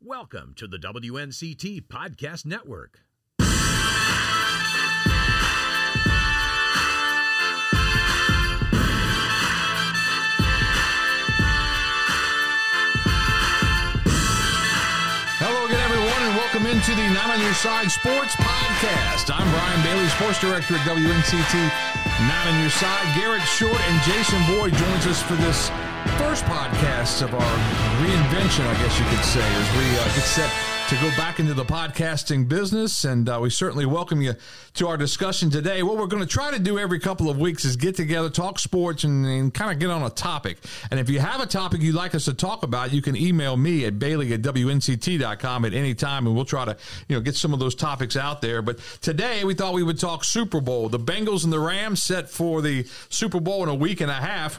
Welcome to the WNCT Podcast Network. Hello again, everyone, and welcome into the Not on Your Side Sports Podcast. I'm Brian Bailey, Sports Director at WNCT. Not on Your Side. Garrett Short and Jason Boyd joins us for this first podcast of our reinvention, I guess you could say, as we uh, get set to go back into the podcasting business. And uh, we certainly welcome you to our discussion today. What we're going to try to do every couple of weeks is get together, talk sports, and, and kind of get on a topic. And if you have a topic you'd like us to talk about, you can email me at bailey at wnct.com at any time, and we'll try to you know get some of those topics out there. But today we thought we would talk Super Bowl. The Bengals and the Rams set for the Super Bowl in a week and a half.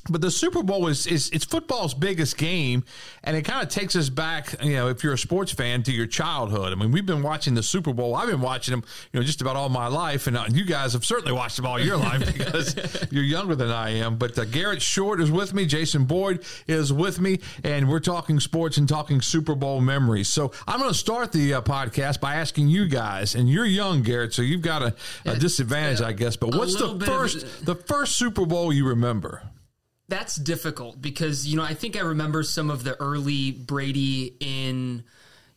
But the Super Bowl is, is it's football's biggest game, and it kind of takes us back, you know, if you're a sports fan, to your childhood. I mean, we've been watching the Super Bowl. I've been watching them, you know, just about all my life, and uh, you guys have certainly watched them all your life because you're younger than I am. But uh, Garrett Short is with me, Jason Boyd is with me, and we're talking sports and talking Super Bowl memories. So I'm going to start the uh, podcast by asking you guys, and you're young, Garrett, so you've got a, a disadvantage, I guess. But what's the first the first Super Bowl you remember? That's difficult because you know I think I remember some of the early Brady in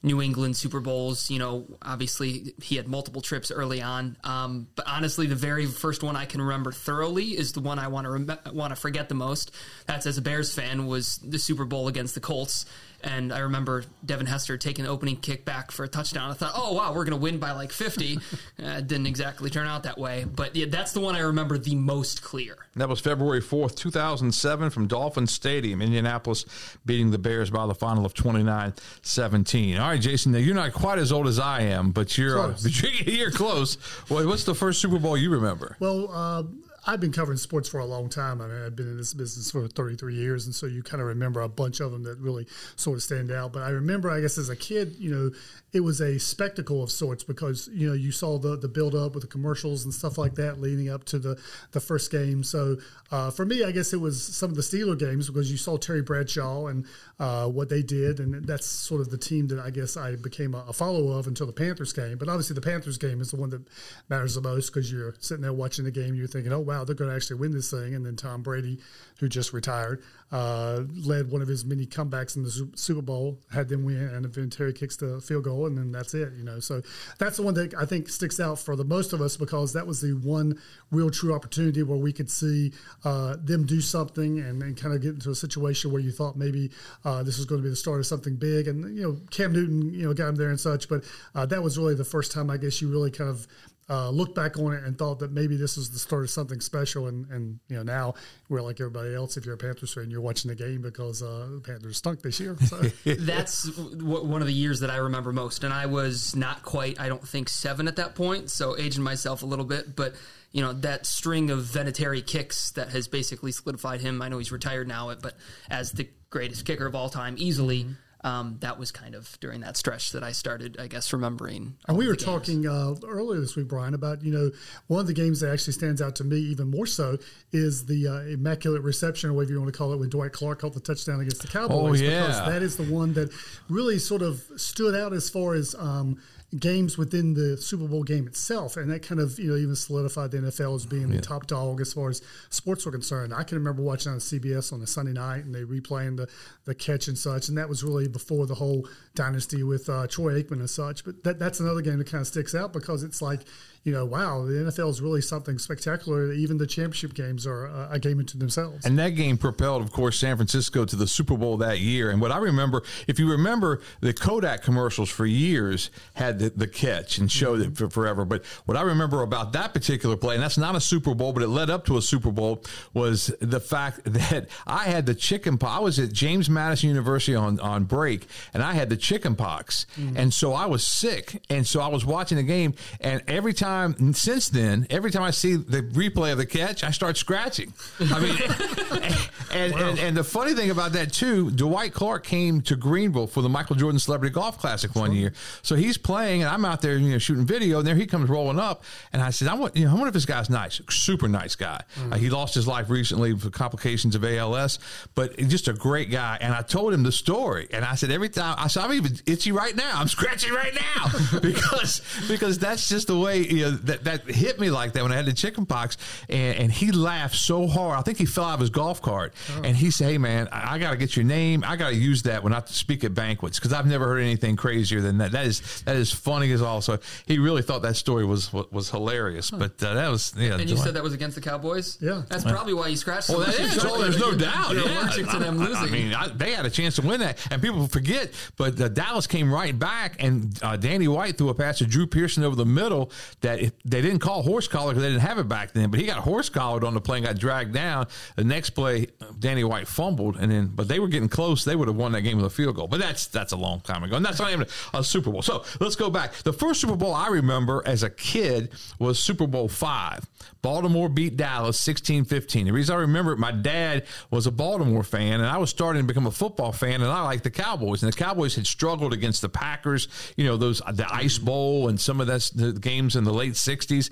New England Super Bowls. You know, obviously he had multiple trips early on, um, but honestly, the very first one I can remember thoroughly is the one I want to rem- want to forget the most. That's as a Bears fan was the Super Bowl against the Colts. And I remember Devin Hester taking the opening kick back for a touchdown. I thought, oh, wow, we're going to win by like 50. uh, didn't exactly turn out that way. But yeah, that's the one I remember the most clear. That was February 4th, 2007, from Dolphin Stadium, Indianapolis, beating the Bears by the final of 29 17. All right, Jason, now you're not quite as old as I am, but you're, uh, Close. but you're, you're close. Well, what's the first Super Bowl you remember? Well, uh, I've been covering sports for a long time. I mean, I've been in this business for 33 years, and so you kind of remember a bunch of them that really sort of stand out. But I remember, I guess, as a kid, you know, it was a spectacle of sorts because you know you saw the the build up with the commercials and stuff like that leading up to the the first game. So uh, for me, I guess it was some of the Steeler games because you saw Terry Bradshaw and uh, what they did, and that's sort of the team that I guess I became a, a follower of until the Panthers game. But obviously, the Panthers game is the one that matters the most because you're sitting there watching the game, you're thinking, "Oh wow, they're going to actually win this thing," and then Tom Brady, who just retired, uh, led one of his many comebacks in the Super Bowl, had them win, and Terry kicks the field goal, and then that's it. You know, so that's the one that I think sticks out for the most of us because that was the one real true opportunity where we could see uh, them do something and, and kind of get into a situation where you thought maybe uh, this was going to be the start of something big, and you know Cam Newton, you know, got him there and such, but uh, that was really the first time I guess you really kind of uh, looked back on it and thought that maybe this was the start of something special. And, and you know, now we're like everybody else. If you're a Panthers fan, you're watching the game because uh, the Panthers stunk this year. So. that's w- one of the years that I remember most. And I was not quite, I don't think, seven at that point, so aging myself a little bit. But you know that string of Vinatieri kicks that has basically solidified him. I know he's retired now, but as the greatest kicker of all time, easily. Um, that was kind of during that stretch that I started, I guess, remembering. And we were games. talking uh, earlier this week, Brian, about you know one of the games that actually stands out to me even more so is the uh, immaculate reception, or whatever you want to call it, when Dwight Clark caught the touchdown against the Cowboys. Oh, yeah. because that is the one that really sort of stood out as far as. Um, games within the Super Bowl game itself, and that kind of you know even solidified the NFL as being the top dog as far as sports were concerned. I can remember watching on CBS on a Sunday night, and they replaying the the catch and such, and that was really before the whole dynasty with uh, Troy Aikman and such. But that, that's another game that kind of sticks out because it's like you know, wow, the NFL is really something spectacular. Even the championship games are uh, a game into themselves. And that game propelled, of course, San Francisco to the Super Bowl that year. And what I remember, if you remember, the Kodak commercials for years had the, the catch and showed it for forever. But what I remember about that particular play, and that's not a Super Bowl, but it led up to a Super Bowl, was the fact that I had the chicken pox. I was at James Madison University on, on break, and I had the chicken pox. And so I was sick. And so I was watching the game, and every time since then, every time I see the replay of the catch, I start scratching. I mean, and, and, and the funny thing about that too, Dwight Clark came to Greenville for the Michael Jordan Celebrity Golf Classic one year, so he's playing. and I'm out there, you know, shooting video, and there he comes rolling up, and I said, I want, you know, I wonder if this guy's nice, super nice guy. Uh, he lost his life recently for complications of ALS, but just a great guy. And I told him the story, and I said every time I said I'm even itchy right now, I'm scratching right now because because that's just the way you know that that hit me like that when I had the chicken pox, and, and he laughed so hard. I think he fell out of his golf cart, oh. and he said, "Hey man, I, I got to get your name. I got to use that when I speak at banquets because I've never heard anything crazier than that. That is that is funny as all. So he really thought that story was was hilarious. Huh. But uh, that was yeah. And you said that was against the Cowboys. Yeah, that's probably why you scratched. Well, that is. Oh, there's no doubt. You're yeah. allergic to them losing. I, I mean, I, they had a chance to win that, and people forget. But uh, Dallas came right back, and uh, Danny White threw a pass to Drew Pearson over the middle that it, they didn't call horse collar because they didn't have it back then. But he got horse collared on the play and got dragged down. The next play, Danny White fumbled, and then but they were getting close. They would have won that game with a field goal. But that's that's a long time ago, and that's not even a, a Super Bowl. So let's go back. The first Super Bowl I remember as a kid was Super Bowl five. Baltimore beat Dallas 16-15. The reason I remember it, my dad was a Baltimore fan, and I was starting to become a football fan, and I liked the Cowboys. And the Cowboys had struggled against the Packers, you know, those the Ice Bowl and some of that's the games in the late 60s.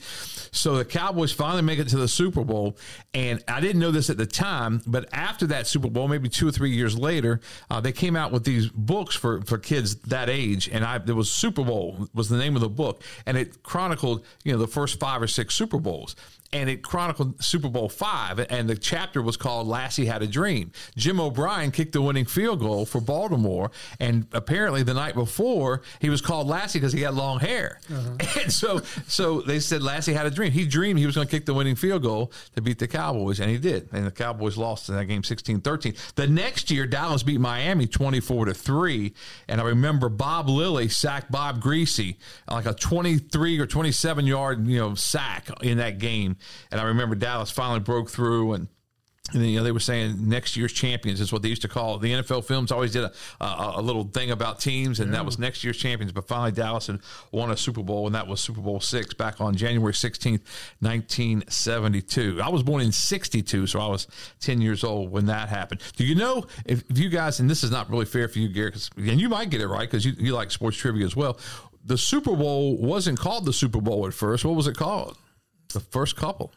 So the Cowboys finally make it to the Super Bowl, and I didn't know this at the time, but after that Super Bowl, maybe two or three years later, uh, they came out with these books for, for kids that age, and I there was Super Bowl was the name of the book, and it chronicled you know the first five or six Super Bowls and it chronicled Super Bowl five, and the chapter was called "Lassie Had a Dream." Jim O'Brien kicked the winning field goal for Baltimore, and apparently the night before he was called Lassie because he had long hair, uh-huh. and so so they said Lassie had a dream. He dreamed he was going to kick the winning field goal to beat the Cowboys, and he did, and the Cowboys lost in that game 16-13. The next year, Dallas beat Miami twenty four to three, and I remember Bob Lilly sacked Bob Griese like a twenty three or twenty seven yard you know sack in that game and I remember Dallas finally broke through and. And then, you know, they were saying next year's champions is what they used to call it. The NFL films always did a, a, a little thing about teams, and yeah. that was next year's champions. But finally, Dallas had won a Super Bowl, and that was Super Bowl six back on January 16th, 1972. I was born in 62, so I was 10 years old when that happened. Do you know if, if you guys, and this is not really fair for you, Gary, and you might get it right because you, you like sports trivia as well. The Super Bowl wasn't called the Super Bowl at first. What was it called? the first couple.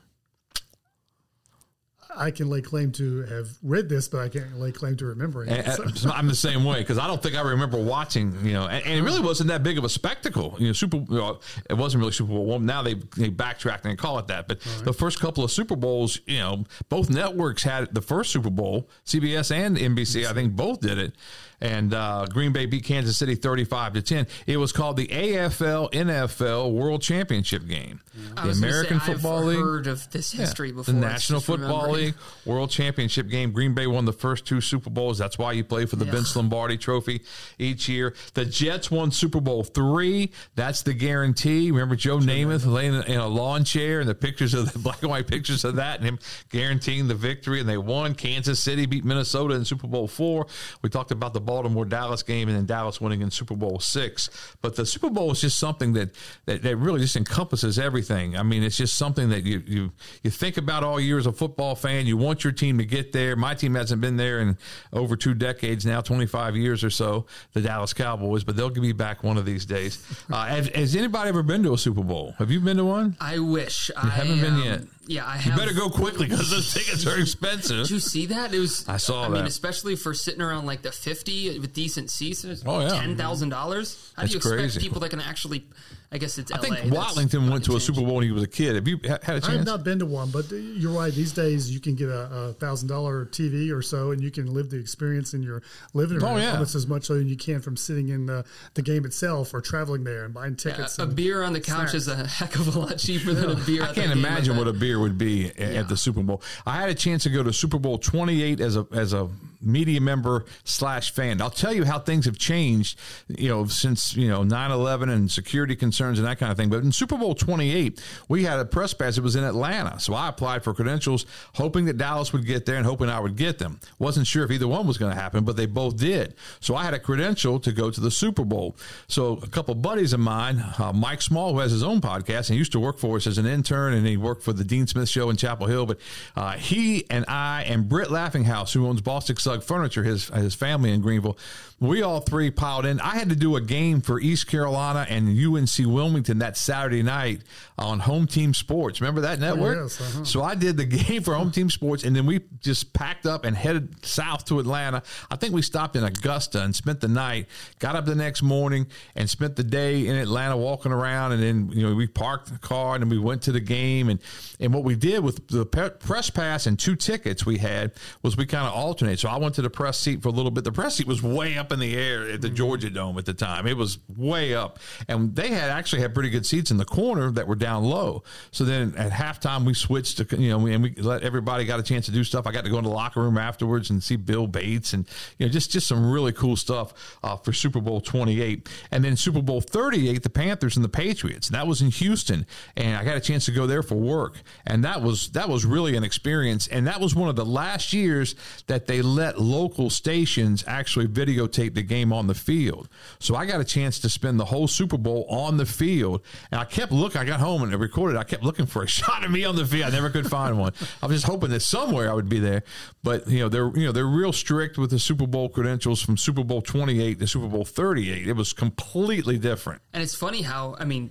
I can lay claim to have read this, but I can't lay claim to remembering it. So. I'm the same way because I don't think I remember watching. You know, and, and, it really wasn't that big of a spectacle. You know, Super. You know, it wasn't really Super Bowl. Well, now they they backtrack and call it that. But right. the first couple of Super Bowls, you know, both networks had the first Super Bowl. CBS and NBC, I think, both did it and uh, Green Bay beat Kansas City 35 to 10. It was called the AFL NFL World Championship game. Yeah. The American say, Football I've League. heard of this history yeah. before. The National Football League World Championship game. Green Bay won the first two Super Bowls. That's why you play for the yeah. Vince Lombardi Trophy each year. The Jets won Super Bowl three. That's the guarantee. Remember Joe Namath laying in a lawn chair and the pictures of the black and white pictures of that and him guaranteeing the victory. And they won. Kansas City beat Minnesota in Super Bowl four. We talked about the Baltimore Dallas game and then Dallas winning in Super Bowl six. But the Super Bowl is just something that, that, that really just encompasses everything. I mean, it's just something that you, you, you think about all year as a football fan. You want your team to get there. My team hasn't been there in over two decades now, 25 years or so, the Dallas Cowboys, but they'll get be back one of these days. Uh, has, has, anybody ever been to a Super Bowl? Have you been to one? I wish. You I haven't been um, yet. Yeah, I have. You better go quickly because those tickets are expensive. Did you see that? It was. I saw I that. mean, especially for sitting around like the fifty with decent seats. Oh yeah, ten thousand dollars. How That's do you expect crazy. people that can actually? I guess it's. I think Watlington went to a Super Bowl when he was a kid. Have you had a chance? I've not been to one, but you're right. These days, you can get a thousand dollar TV or so, and you can live the experience in your living oh, room oh, yeah. almost as much so you can from sitting in the, the game itself or traveling there and buying tickets. Yeah, a beer on the couch snacks. is a heck of a lot cheaper than a beer. I can't imagine what a beer would be at the Super Bowl. I had a chance to go to Super Bowl 28 as a as a media member slash fan. I'll tell you how things have changed, you know, since, you know, 9-11 and security concerns and that kind of thing. But in Super Bowl 28, we had a press pass. It was in Atlanta. So I applied for credentials, hoping that Dallas would get there and hoping I would get them. Wasn't sure if either one was going to happen, but they both did. So I had a credential to go to the Super Bowl. So a couple buddies of mine, uh, Mike Small, who has his own podcast and used to work for us as an intern and he worked for the Dean Smith show in Chapel Hill, but uh, he and I and Britt Laughinghouse, who owns Bostic Furniture, his his family in Greenville. We all three piled in. I had to do a game for East Carolina and UNC Wilmington that Saturday night on Home Team Sports. Remember that network? yes, uh-huh. So I did the game for Home Team Sports, and then we just packed up and headed south to Atlanta. I think we stopped in Augusta and spent the night. Got up the next morning and spent the day in Atlanta walking around, and then you know we parked the car and then we went to the game. And and what we did with the press pass and two tickets we had was we kind of alternate. So I went to the press seat for a little bit. The press seat was way up in the air at the Georgia Dome at the time. It was way up, and they had actually had pretty good seats in the corner that were down low. So then at halftime we switched to you know and we let everybody got a chance to do stuff. I got to go in the locker room afterwards and see Bill Bates and you know just just some really cool stuff uh, for Super Bowl 28, and then Super Bowl 38, the Panthers and the Patriots. And that was in Houston, and I got a chance to go there for work, and that was that was really an experience, and that was one of the last years that they let local stations actually videotape the game on the field. So I got a chance to spend the whole Super Bowl on the field, and I kept looking. I got home and I recorded. I kept looking for a shot of me on the field. I never could find one. I was just hoping that somewhere I would be there, but you know they're you know they're real strict with the Super Bowl credentials from Super Bowl 28 to Super Bowl 38. It was completely different. And it's funny how I mean,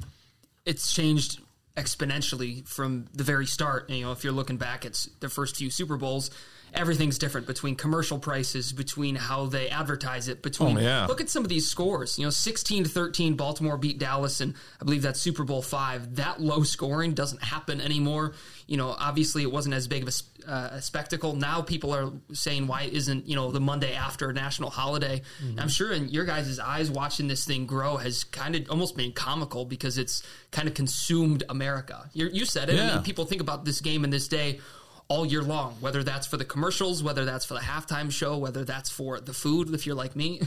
it's changed exponentially from the very start. You know, if you're looking back at the first few Super Bowls, everything's different between commercial prices, between how they advertise it, between Oh, yeah. look at some of these scores. You know, 16 to 13, Baltimore beat Dallas, and I believe that's Super Bowl five. That low scoring doesn't happen anymore. You know, obviously it wasn't as big of a, uh, a spectacle. Now people are saying why isn't you know the Monday after a national holiday? Mm-hmm. I'm sure in your guys' eyes, watching this thing grow has kind of almost been comical because it's kind of consumed America. you you said it. I mean, people think about this game and this day all year long, whether that's for the commercials, whether that's for the halftime show, whether that's for the food, if you're like me.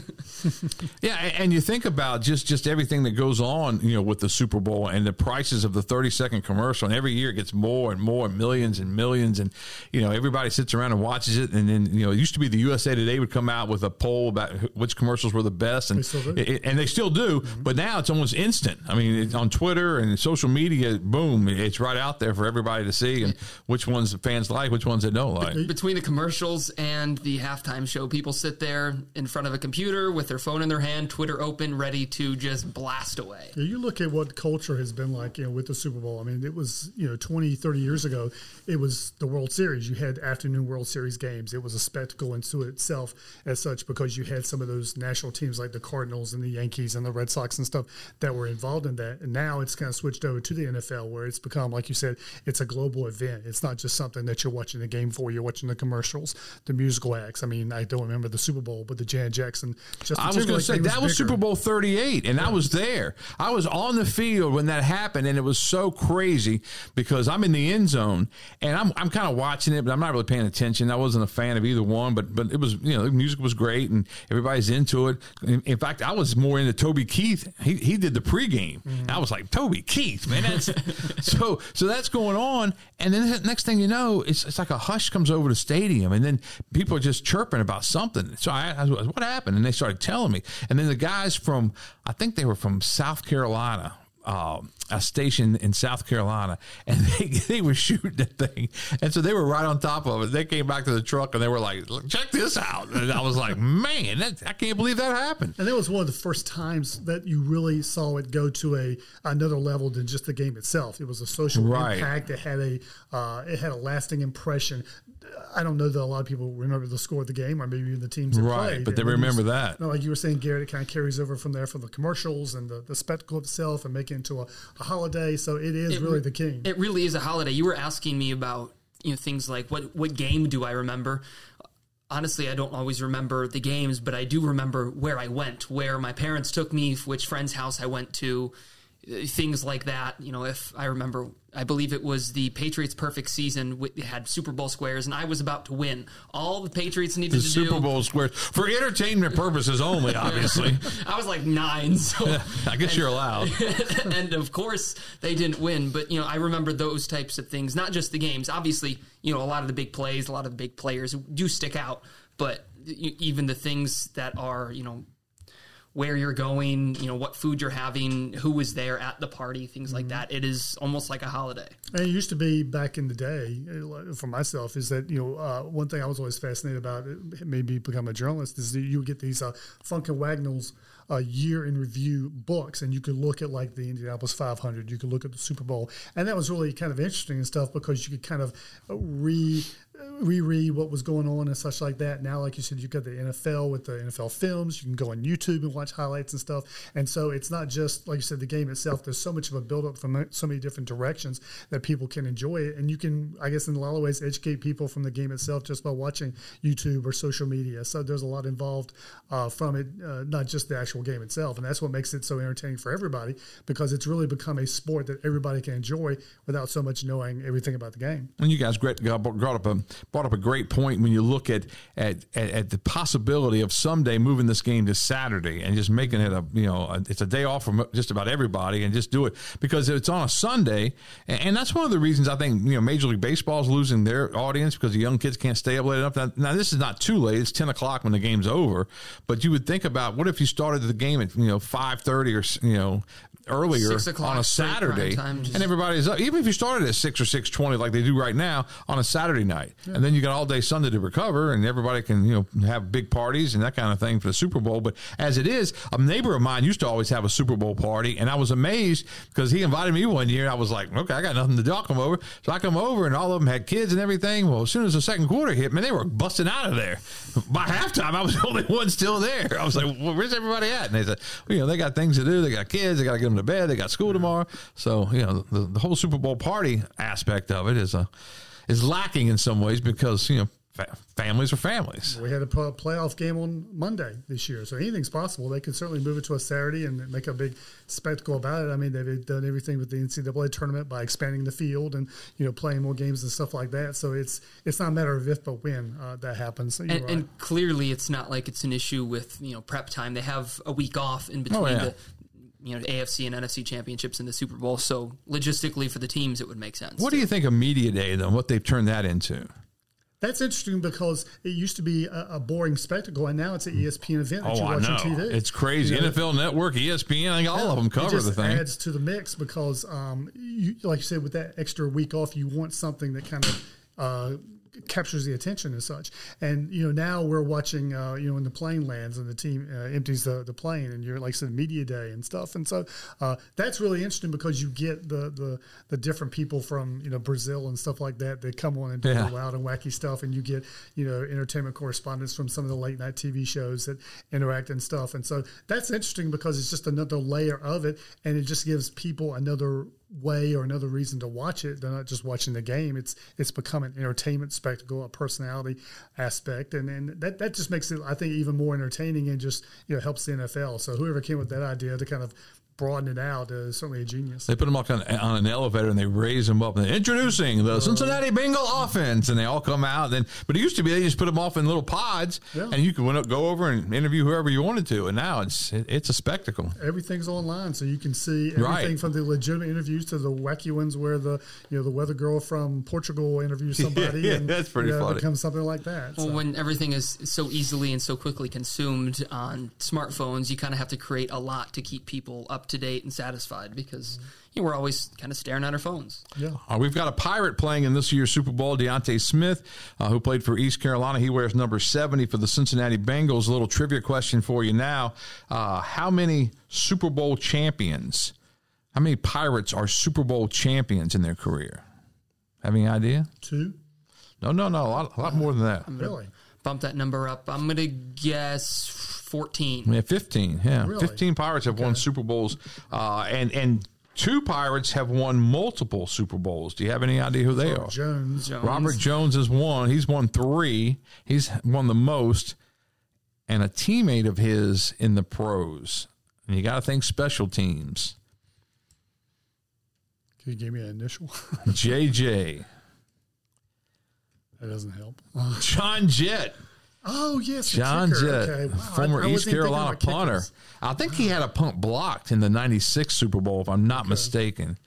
yeah, and you think about just just everything that goes on, you know, with the Super Bowl and the prices of the thirty second commercial, and every year it gets more and more, millions and millions, and you know everybody sits around and watches it, and then you know it used to be the USA Today would come out with a poll about which commercials were the best, and still do. it- it- and they still do, mm-hmm. but now it's almost instant. I mean, it's on Twitter and social media, boom, it's right out there for everybody to see, and which ones the fans like, which ones they don't like. Between the commercials and the halftime show, people sit there in front of a computer with their phone in their hand, Twitter open, ready to just blast away. Yeah, you look at what culture has been like, you know, with the Super Bowl. I mean, it was, you know, 20, 30 years ago, it was the World Series. You had afternoon World Series games. It was a spectacle into itself as such because you had some of those national teams like the Cardinals and the Yankees and the Red Sox and stuff that were involved in that. And now it's kind of switched over to the NFL where it's become, like you said, it's a global event. It's not just something that you're watching the game for. You're watching the commercials, the musical acts. I mean, I don't remember the Super Bowl, but the Janet Jackson. Justin I was going to say that was. Super Bowl 38, and I was there. I was on the field when that happened, and it was so crazy because I'm in the end zone and I'm I'm kind of watching it, but I'm not really paying attention. I wasn't a fan of either one, but but it was you know the music was great and everybody's into it. In, in fact, I was more into Toby Keith. He he did the pregame. Mm-hmm. I was like Toby Keith, man. That's so so that's going on, and then the next thing you know, it's it's like a hush comes over the stadium, and then people are just chirping about something. So I, was, what happened? And they started telling me, and then the guys from I think they were from South Carolina. Uh, a station in South Carolina, and they they were shooting the thing, and so they were right on top of it. They came back to the truck, and they were like, "Look, "Check this out!" And I was like, "Man, that, I can't believe that happened." And that was one of the first times that you really saw it go to a another level than just the game itself. It was a social Right. impact. It had a uh, it had a lasting impression. I don't know that a lot of people remember the score of the game, or maybe even the teams that Right, played. but they And remember was- that. you know, like you were saying, Garrett, it kind of carries over from there from the commercials and the, the spectacle itself, and making it into a, a holiday. So it is really the king. It really is a holiday. You were asking me about you know things like what what game do I remember? Honestly, I don't always remember the games, but I do remember where I went, where my parents took me, which friend's house I went to, things like that. You know, if I remember, I believe it was the Patriots' perfect season. It had Super Bowl squares, and I was about to win. All the Patriots needed The to Super do. Super Bowl squares for entertainment purposes only, obviously. I was like nine, so I guess you're allowed. and of course they didn't win but you know i remember those types of things not just the games obviously you know a lot of the big plays a lot of the big players do stick out but even the things that are you know where you're going, you know, what food you're having, who was there at the party, things Mm-hmm. like that. It is almost like a holiday. And it used to be back in the day uh, for myself is that you know uh, one thing I was always fascinated about it made me become a journalist is that you would get these uh, Funk and Wagnalls uh, year in review books and you could look at like the Indianapolis 500 you could look at the Super Bowl and that was really kind of interesting and stuff because you could kind of re reread what was going on and such like that. Now, like you said, you've got the NFL with the NFL films. You can go on YouTube and watch highlights and stuff. And so it's not just like you said, the game itself. There's so much of a buildup from so many different directions that people can enjoy it. And you can, I guess, in a lot of ways, educate people from the game itself just by watching YouTube or social media. So there's a lot involved uh, from it, uh, not just the actual game itself. And that's what makes it so entertaining for everybody because it's really become a sport that everybody can enjoy without so much knowing everything about the game. And you guys great, brought up a brought up a great point when you look at, at at at the possibility of someday moving this game to Saturday and just making it a you know a, it's a day off from just about everybody and just do it because it's on a Sunday and, and that's one of the reasons I think you know Major League Baseball is losing their audience because the young kids can't stay up late enough. Now, now this is not too late; it's ten o'clock when the game's over. But you would think about what if you started the game at you know five thirty or you know earlier Six o'clock on a Saturday, time, and everybody's up. Even if you started at six or six twenty, like they do right now on a Saturday night, and then you got all day Sunday to recover, and everybody can you know have big parties and that kind of thing for the Super Bowl. But as it is, a neighbor of mine used to always have a Super Bowl party, and I was amazed because he invited me one year. I was like, okay, I got nothing to do. I'll come over. So I come over, and all of them had kids and everything. Well, as soon as the second quarter hit, man, they were busting out of there. By halftime, I was the only one still there. I was like, well, where's everybody at? And they said, well, you know, they got things to do. They got kids. They got to get them to bed. They got school tomorrow. So you know, the, the whole Super Bowl party aspect of it is a is lacking in some ways because you know fa- families are families. We had a pl- playoff game on Monday this year, so anything's possible. They could certainly move it to a Saturday and make a big spectacle about it. I mean, they've done everything with the NCAA tournament by expanding the field and you know playing more games and stuff like that. So it's it's not a matter of if but when uh, that happens. So And, right. and clearly, it's not like it's an issue with you know prep time. They have a week off in between Oh, yeah. the you know AFC and NFC championships and the Super Bowl. So logistically, for the teams, it would make sense. What do you think of media day though? What they've turned that into? That's interesting because it used to be a, a boring spectacle, and now it's an ESPN event that Oh, you I know. TV. It's crazy. You know, NFL Network, ESPN, I think all of them it cover just the thing. adds to the mix because, um, you, like you said, with that extra week off, you want something that kind of uh, captures the attention as such. And you know, now we're watching, uh, you know, when the plane lands and the team uh, empties the, the plane, and you're like said, media day and stuff. And so uh, that's really interesting because you get the, the the different people from you know Brazil and stuff like that that come on and do Yeah. wild and wacky stuff, and you get you know entertainment correspondents from some of the late night TV shows that interact and stuff, and so that's interesting because it's just another layer of it, and it just gives people another way or another reason to watch it. They're not just watching the game; it's it's become an entertainment spectacle, a personality aspect, and and that that just makes it I think even more entertaining and just you know helps the NFL. So whoever came with that idea to kind of broaden it out uh, is certainly a genius. They put them up on, on an elevator and they raise them up and they're introducing the Cincinnati Bengal offense, and they all come out. And but it used to be they just put them off in little pods, Yeah. and you could up, go over and interview whoever you wanted to. And now it's it, it's a spectacle. everything's online, so you can see everything Right. from the legitimate interviews to the wacky ones where the you know the weather girl from Portugal interviews somebody. yeah, and, that's pretty you know, funny. It becomes something like that. Well, so. when everything is so easily and so quickly consumed on smartphones, you kind of have to create a lot to keep people up to date and satisfied because you know, we're always kind of staring at our phones. yeah. Uh, we've got a pirate playing in this year's Super Bowl, D'Ante Smith, uh, who played for East Carolina. He wears number 70 for the Cincinnati Bengals. A little trivia question for you now. Uh, how many Super Bowl champions, how many pirates are Super Bowl champions in their career? Have any idea? Two, No, no, no. A lot, a lot more than that. really. Bump that number up. I'm going to guess 14. Yeah, 15. Yeah. Really? 15 Pirates have won Super Bowls. Uh, and, and two Pirates have won multiple Super Bowls. Do you have any idea who they are? Jones. Jones. Robert Jones has won. He's won three. He's won the most. And a teammate of his in the pros. And you got to think special teams. Can you give me an initial? JJ. That doesn't help. John Jett. Oh yes, John kicker. Jett, Okay. Wow, former I- I East wasn't even thinking Carolina punter. I think he had a punt blocked in the 96 Super Bowl, if I'm not mistaken.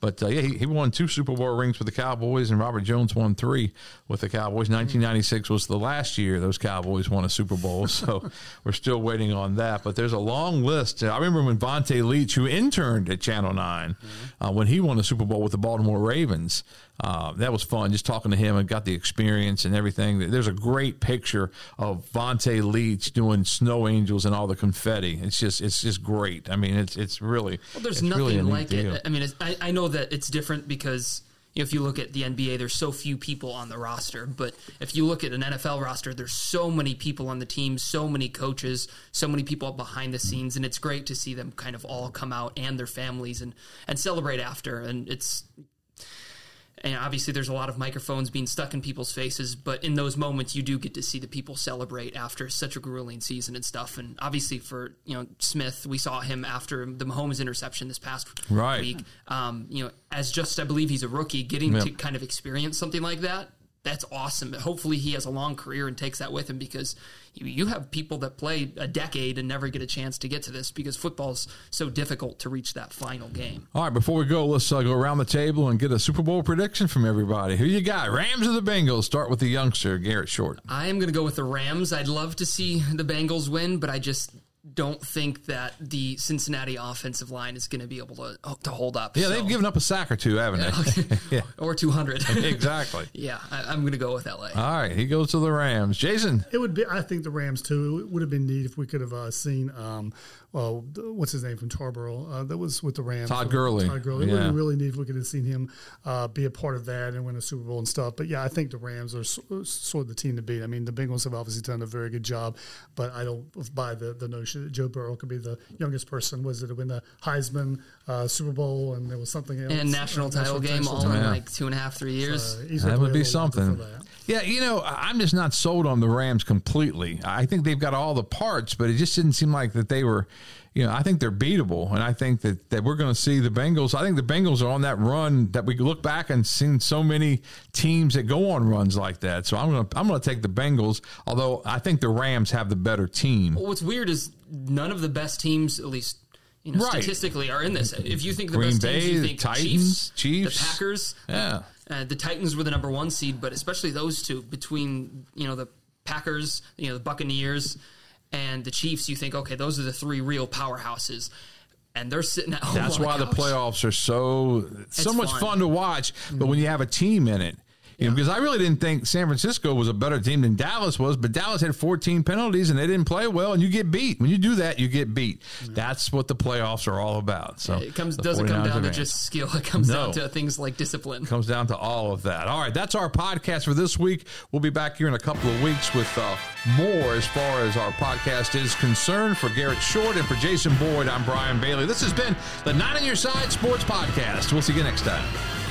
But uh, yeah, he, he won two Super Bowl rings with the Cowboys, and Robert Jones won three with the Cowboys. 1996 was the last year those Cowboys won a Super Bowl, so we're still waiting on that. But there's a long list. I remember when Vonta Leach, who interned at Channel 9, uh, when he won a Super Bowl with the Baltimore Ravens, uh, that was fun just talking to him and got the experience and everything. There's a great picture of Vonta Leach doing snow angels and all the confetti. It's just it's just great. I mean, it's it's really Well, there's nothing really like deal. it. I mean, it's, I, I know that it's different because you know, if you look at the NBA, there's so few people on the roster. But if you look at an NFL roster, there's so many people on the team, so many coaches, so many people behind the scenes, and it's great to see them kind of all come out and their families and and celebrate after. And it's and obviously there's a lot of microphones being stuck in people's faces but in those moments you do get to see the people celebrate after such a grueling season and stuff. And obviously for you know smith we saw him after the mahomes interception this past Right. week. Um, you know as just i believe he's a rookie getting to kind of experience something like that that's awesome hopefully he has a long career and takes that with him because you, you have people that play a decade and never get a chance to get to this because football's so difficult to reach that final game All right, before we go, let's uh, go around the table and get a Super Bowl prediction from everybody. Who you got? Rams or the Bengals? Start with the youngster, Garrett Short. I am going to go with the Rams. I'd love to see the Bengals win, but I just don't think that the Cincinnati offensive line is going to be able to to hold up. Yeah, So- they've given up a sack or two, haven't they? yeah, or 200. exactly. yeah, I, I'm going to go with LA. All right, he goes to the Rams. Jason, It would be. I think the Rams too. It would have been neat if we could have uh, seen. Um, well, what's his name from Tarboro? Uh, that was with the Rams. Todd Gurley. Todd Gurley. It would have really neat if we could have seen him uh, be a part of that and win a Super Bowl and stuff. But yeah, I think the Rams are sort of the team to beat. I mean, the Bengals have obviously done a very good job, but I don't buy the, the notion that Joe Burrow could be the youngest person. Was it to win the Heisman uh, Super Bowl and there was something else and national Uh, title game national all in like two and a half, three years. Uh, that would be a little bit something. Yeah, you know, I'm just not sold on the Rams completely. I think they've got all the parts, but it just didn't seem like that they were. You know, I think they're beatable, and I think that, that we're going to see the Bengals. I think the Bengals are on that run that we look back and seen so many teams that go on runs like that. So I'm going to I'm going to take the Bengals. Although I think the Rams have the better team. Well, what's weird is none of the best teams, at least you know, Right. statistically, are in this. If you think the Green best Bay, teams, you the think Titans, Chiefs, Chiefs. the Packers. Yeah. Uh, the Titans were the number one seed, but especially those two between you know the Packers, you know the Buccaneers, and the Chiefs. You think, okay, those are the three real powerhouses, and they're sitting at home. That's on why the couch. playoffs are so so It's much fun. fun to watch. But when you have a team in it, you know, because I really didn't think San Francisco was a better team than Dallas was, but Dallas had 14 penalties and they didn't play well, and you get beat. When you do that, you get beat. That's what the playoffs are all about. So It comes doesn't come down to just skill. It comes No. down to things like discipline. comes down to all of that. All right, that's our podcast for this week. We'll be back here in a couple of weeks with uh, more as far as our podcast is concerned. For Garrett Short and for Jason Boyd, I'm Brian Bailey. This has been the Not on Your Side Sports Podcast. We'll see you next time.